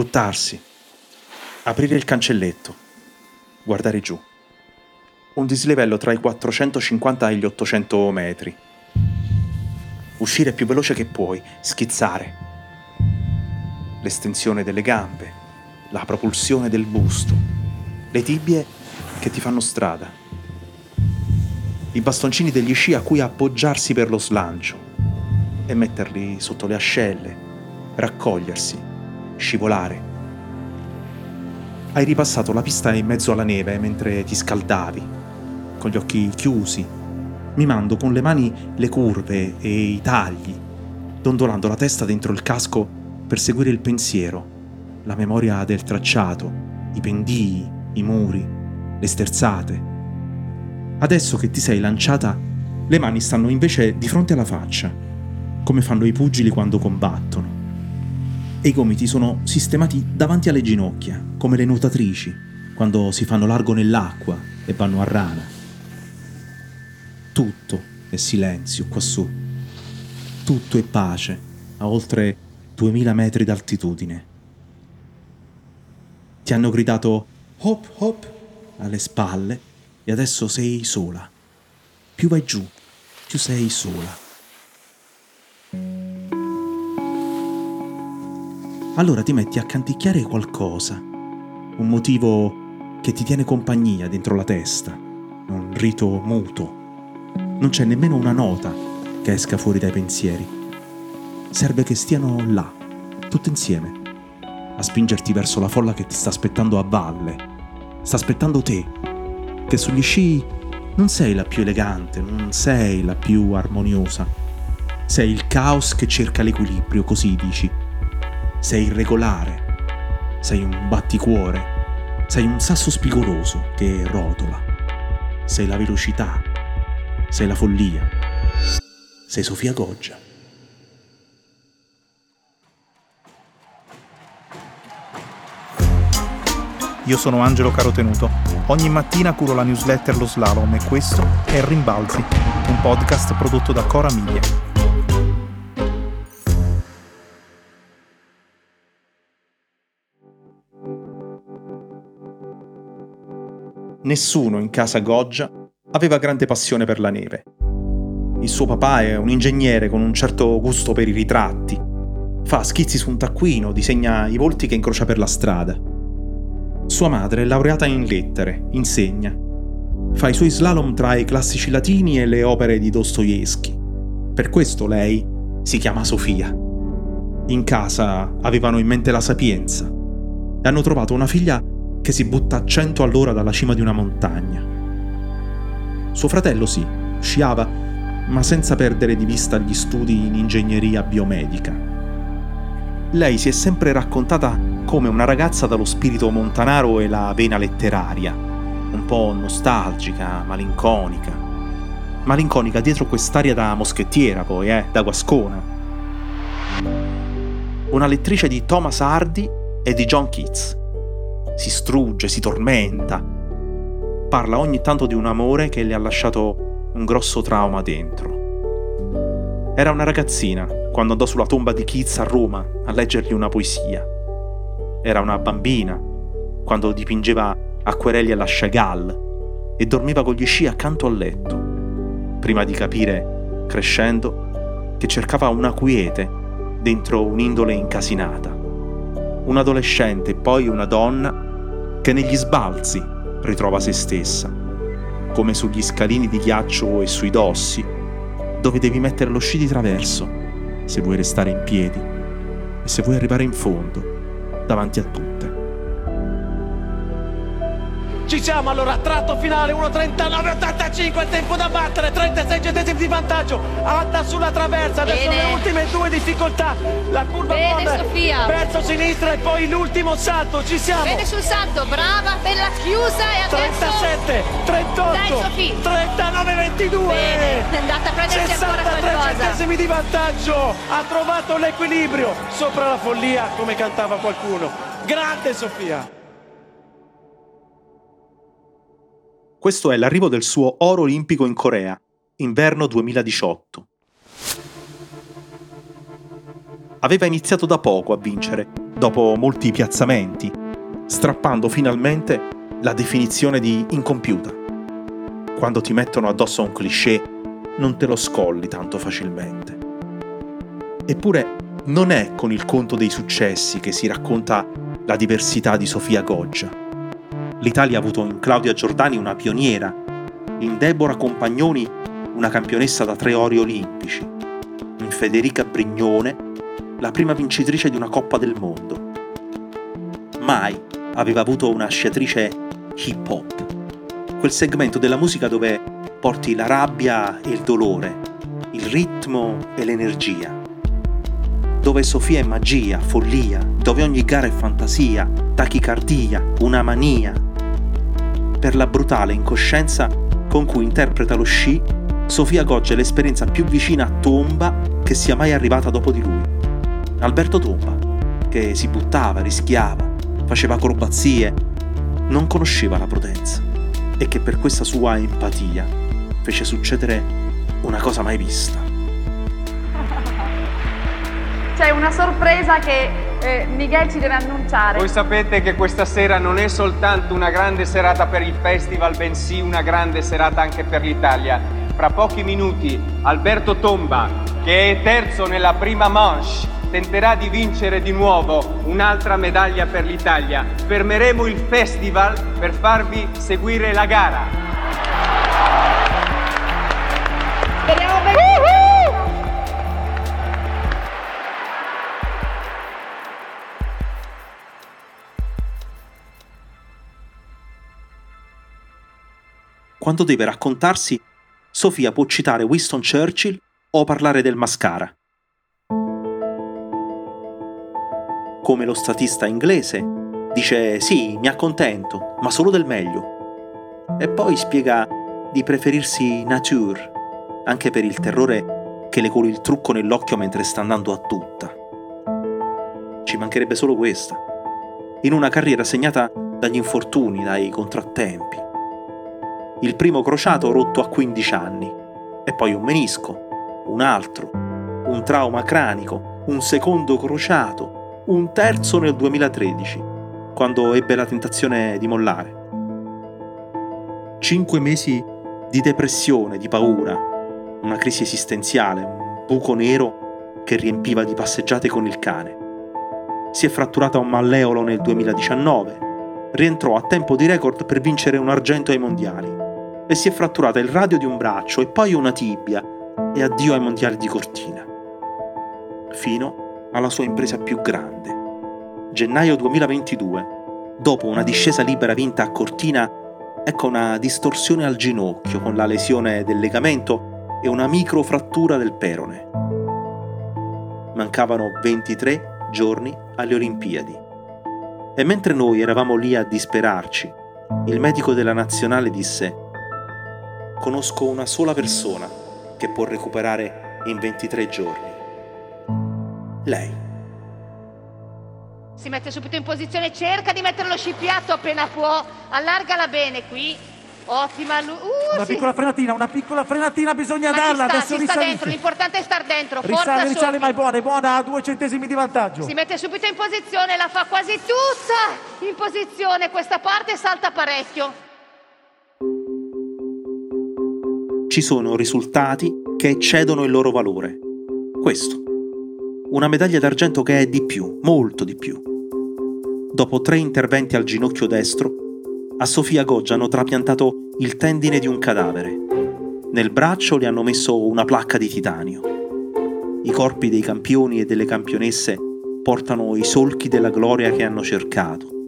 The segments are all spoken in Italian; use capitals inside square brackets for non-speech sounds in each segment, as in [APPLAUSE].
Buttarsi. Aprire il cancelletto. Guardare giù. Un dislivello tra i 450 e gli 800 metri. Uscire più veloce che puoi, schizzare. L'estensione delle gambe, la propulsione del busto, le tibie che ti fanno strada. I bastoncini degli sci a cui appoggiarsi per lo slancio e metterli sotto le ascelle, raccogliersi, scivolare. Hai ripassato la pista in mezzo alla neve mentre ti scaldavi, con gli occhi chiusi, mimando con le mani le curve e i tagli, dondolando la testa dentro il casco per seguire il pensiero, la memoria del tracciato, i pendii, i muri, le sterzate. Adesso che ti sei lanciata, le mani stanno invece di fronte alla faccia, come fanno i pugili quando combattono. E i gomiti sono sistemati davanti alle ginocchia, come le nuotatrici, quando si fanno largo nell'acqua e vanno a rana. Tutto è silenzio quassù. Tutto è pace a oltre 2000 metri d'altitudine. Ti hanno gridato hop hop alle spalle e adesso sei sola. Più vai giù, più sei sola. Allora ti metti a canticchiare qualcosa, un motivo che ti tiene compagnia dentro la testa, un rito muto. Non c'è nemmeno una nota che esca fuori dai pensieri. Serve che stiano là, tutte insieme, a spingerti verso la folla che ti sta aspettando a valle. Sta aspettando te, che sugli sci non sei la più elegante, non sei la più armoniosa. Sei il caos che cerca l'equilibrio, così dici. Sei irregolare, sei un batticuore, sei un sasso spigoloso che rotola. Sei la velocità, sei la follia, sei Sofia Goggia. Io sono Angelo Carotenuto. Ogni mattina curo la newsletter Lo Slalom e questo è Rimbalzi, un podcast prodotto da Cora Miglia. Nessuno in casa Goggia aveva grande passione per la neve. Il suo papà è un ingegnere con un certo gusto per i ritratti. Fa schizzi su un taccuino, disegna i volti che incrocia per la strada. Sua madre è laureata in lettere, insegna. Fa i suoi slalom tra i classici latini e le opere di Dostoevsky. Per questo lei si chiama Sofia. In casa avevano in mente la sapienza e hanno trovato una figlia che si butta a 100 all'ora dalla cima di una montagna. Suo fratello sì, sciava, ma senza perdere di vista gli studi in ingegneria biomedica. Lei si è sempre raccontata come una ragazza dallo spirito montanaro e la vena letteraria, un po' nostalgica, malinconica. Malinconica dietro quest'aria da moschettiera, poi, eh, da guascona. Una lettrice di Thomas Hardy e di John Keats si strugge, si tormenta. Parla ogni tanto di un amore che le ha lasciato un grosso trauma dentro. Era una ragazzina quando andò sulla tomba di Keats a Roma a leggergli una poesia. Era una bambina quando dipingeva acquerelli alla Chagall e dormiva con gli sci accanto al letto, prima di capire, crescendo, che cercava una quiete dentro un'indole incasinata. Un adolescente e poi una donna che negli sbalzi ritrova se stessa, come sugli scalini di ghiaccio e sui dossi, dove devi mettere lo sci di traverso se vuoi restare in piedi e se vuoi arrivare in fondo davanti a tutte. Ci siamo allora, tratto finale 1.39.85, tempo da battere, 36 centesimi di vantaggio, Adda sulla traversa, adesso Bene. le ultime due difficoltà, la curva Bene, con Sofia. verso sinistra e poi l'ultimo salto, ci siamo. Bene sul salto, brava, bella chiusa e adesso 37, 38, Dai, Sofì. 39, 22. Bene, è andata a prendersi ancora 63 qualcosa. centesimi di vantaggio, ha trovato l'equilibrio sopra la follia come cantava qualcuno. Grande Sofia. Questo è l'arrivo del suo oro olimpico in Corea, inverno 2018. Aveva iniziato da poco a vincere, dopo molti piazzamenti, strappando finalmente la definizione di incompiuta. Quando ti mettono addosso un cliché, non te lo scolli tanto facilmente. Eppure non è con il conto dei successi che si racconta la diversità di Sofia Goggia. L'Italia ha avuto in Claudia Giordani una pioniera, in Deborah Compagnoni una campionessa da tre ori olimpici, in Federica Brignone la prima vincitrice di una Coppa del Mondo. Mai aveva avuto una sciatrice hip hop, quel segmento della musica dove porti la rabbia e il dolore, il ritmo e l'energia dove Sofia è magia, follia, dove ogni gara è fantasia, tachicardia, una mania. Per la brutale incoscienza con cui interpreta lo sci, Sofia Goggia è l'esperienza più vicina a Tomba che sia mai arrivata dopo di lui. Alberto Tomba, che si buttava, rischiava, faceva acrobazie, non conosceva la prudenza e che per questa sua empatia fece succedere una cosa mai vista. C'è una sorpresa che eh, Miguel ci deve annunciare. Voi sapete che questa sera non è soltanto una grande serata per il festival, bensì una grande serata anche per l'Italia. Fra pochi minuti Alberto Tomba, che è terzo nella prima manche, tenterà di vincere di nuovo un'altra medaglia per l'Italia. Fermeremo il festival per farvi seguire la gara. Quando deve raccontarsi, Sofia può citare Winston Churchill o parlare del mascara. Come lo statista inglese, dice sì, mi accontento, ma solo del meglio. E poi spiega di preferirsi nature, anche per il terrore che le coli il trucco nell'occhio mentre sta andando a tutta. Ci mancherebbe solo questa. In una carriera segnata dagli infortuni, dai contrattempi. Il primo crociato rotto a 15 anni, e poi un menisco, un altro, un trauma cranico, un secondo crociato, un terzo nel 2013, quando ebbe la tentazione di mollare. Cinque mesi di depressione, di paura, una crisi esistenziale, un buco nero che riempiva di passeggiate con il cane. Si è fratturata un malleolo nel 2019, rientrò a tempo di record per vincere un argento ai mondiali e si è fratturata il radio di un braccio e poi una tibia e addio ai mondiali di Cortina. Fino alla sua impresa più grande. Gennaio 2022, dopo una discesa libera vinta a Cortina, ecco una distorsione al ginocchio con la lesione del legamento e una microfrattura del perone. Mancavano 23 giorni alle Olimpiadi. E mentre noi eravamo lì a disperarci, il medico della nazionale disse Conosco una sola persona che può recuperare in 23 giorni. Lei. Si mette subito in posizione, cerca di mettere lo scipiato appena può, allargala bene qui. Ottima lu- uh, Una sì. piccola frenatina, una piccola frenatina bisogna Ma ci darla. sta, Adesso ci sta risali. dentro, l'importante è star dentro. Risale, forza risale, Sofì. ma è buona, è buona, a due centesimi di vantaggio. Si mette subito in posizione, la fa quasi tutta in posizione, questa parte salta parecchio. Ci sono risultati che eccedono il loro valore. Questo. Una medaglia d'argento che è di più, molto di più. Dopo tre interventi al ginocchio destro, a Sofia Goggia hanno trapiantato il tendine di un cadavere. Nel braccio le hanno messo una placca di titanio. I corpi dei campioni e delle campionesse portano i solchi della gloria che hanno cercato.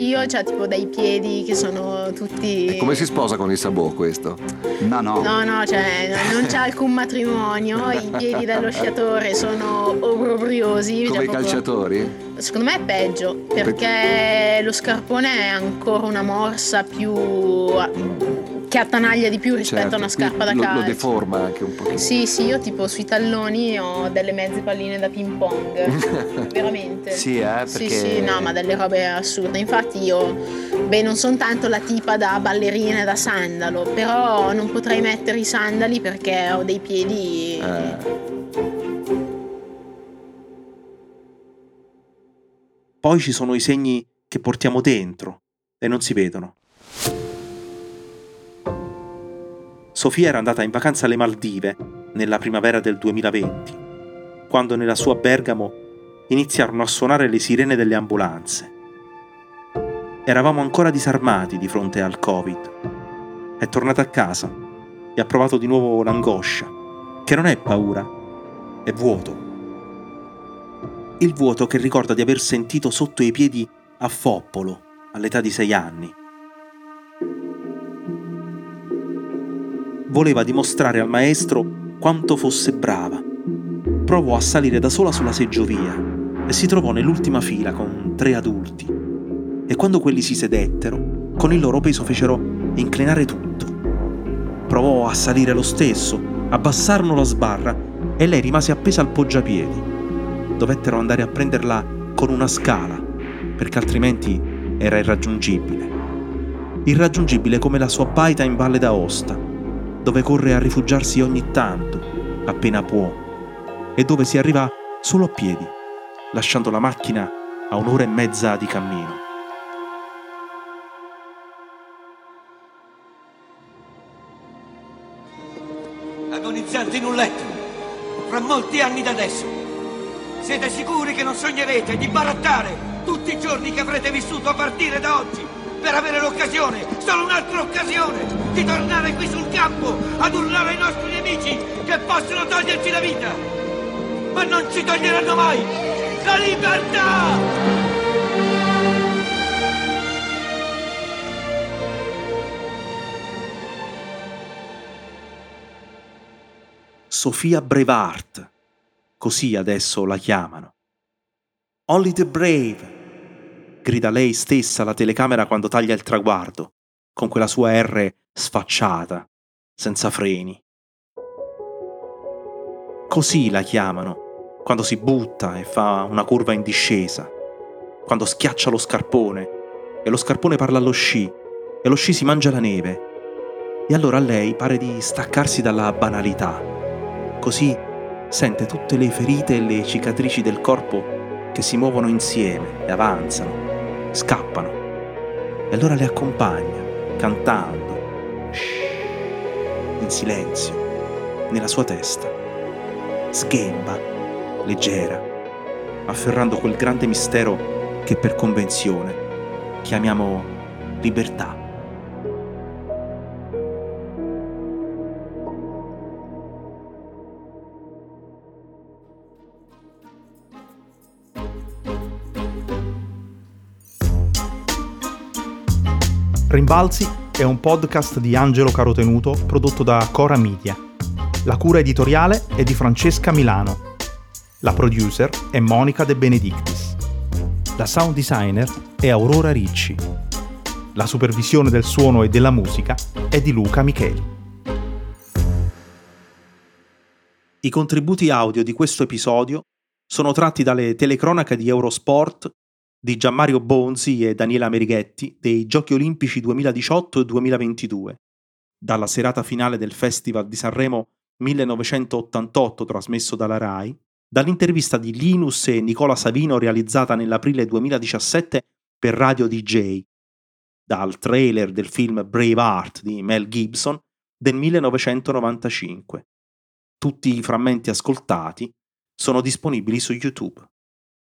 Io ho tipo dai piedi che sono tutti... E come si sposa con il sabò questo? No, no. No, no, cioè non c'è alcun matrimonio, i piedi dello sciatore sono obbrobriosi. Come cioè i proprio- calciatori? Secondo me è peggio, perché lo scarpone è ancora una morsa più che attanaglia di più rispetto Certo, a una scarpa da lo, calcio. lo deforma anche un pochino. Sì, sì, io tipo sui talloni ho delle mezze palline da ping pong, [LAUGHS] veramente. Sì, eh, Sì, perché- sì, no, ma delle robe assurde. Infatti io, beh, non sono tanto la tipa da ballerina e da sandalo, però non potrei mettere i sandali perché ho dei piedi... Eh, Poi ci sono i segni che portiamo dentro e non si vedono. Sofia era andata in vacanza alle Maldive nella primavera del 2020, quando nella sua Bergamo iniziarono a suonare le sirene delle ambulanze. Eravamo ancora disarmati di fronte al Covid. È tornata a casa e ha provato di nuovo l'angoscia, che non è paura, è vuoto il vuoto che ricorda di aver sentito sotto i piedi a Foppolo all'età di sei anni. Voleva dimostrare al maestro quanto fosse brava. Provò a salire da sola sulla seggiovia e si trovò nell'ultima fila con tre adulti. E quando quelli si sedettero, con il loro peso fecero inclinare tutto. Provò a salire lo stesso, abbassarono la sbarra e lei rimase appesa al poggiapiedi dovettero andare a prenderla con una scala, perché altrimenti era irraggiungibile. Irraggiungibile come la sua baita in Valle d'Aosta, dove corre a rifugiarsi ogni tanto, appena può, e dove si arriva solo a piedi, lasciando la macchina a un'ora e mezza di cammino. Agonizzante in un letto, fra molti anni da adesso. Siete sicuri che non sognerete di barattare tutti i giorni che avrete vissuto a partire da oggi per avere l'occasione, solo un'altra occasione, di tornare qui sul campo ad urlare ai nostri nemici che possono toglierci la vita, ma non ci toglieranno mai la libertà! Sofia Brevard, così adesso la chiamano. Only the brave, grida lei stessa alla telecamera quando taglia il traguardo, con quella sua R sfacciata, senza freni. Così la chiamano quando si butta e fa una curva in discesa, quando schiaccia lo scarpone e lo scarpone parla allo sci e lo sci si mangia la neve. E allora a lei pare di staccarsi dalla banalità. Così sente tutte le ferite e le cicatrici del corpo che si muovono insieme e avanzano, scappano. E allora le accompagna, cantando, in silenzio, nella sua testa. Sghemba, leggera, afferrando quel grande mistero che per convenzione chiamiamo libertà. Rimbalzi è un podcast di Angelo Carotenuto prodotto da Cora Media. La cura editoriale è di Francesca Milano. La producer è Monica De Benedictis. La sound designer è Aurora Ricci. La supervisione del suono e della musica è di Luca Micheli. I contributi audio di questo episodio sono tratti dalle telecronache di Eurosport di Gianmario Bonzi e Daniela Merighetti dei Giochi Olimpici 2018 e 2022, dalla serata finale del Festival di Sanremo 1988 trasmesso dalla RAI, dall'intervista di Linus e Nicola Savino realizzata nell'aprile 2017 per Radio DJ, dal trailer del film Braveheart di Mel Gibson del 1995. Tutti i frammenti ascoltati sono disponibili su YouTube.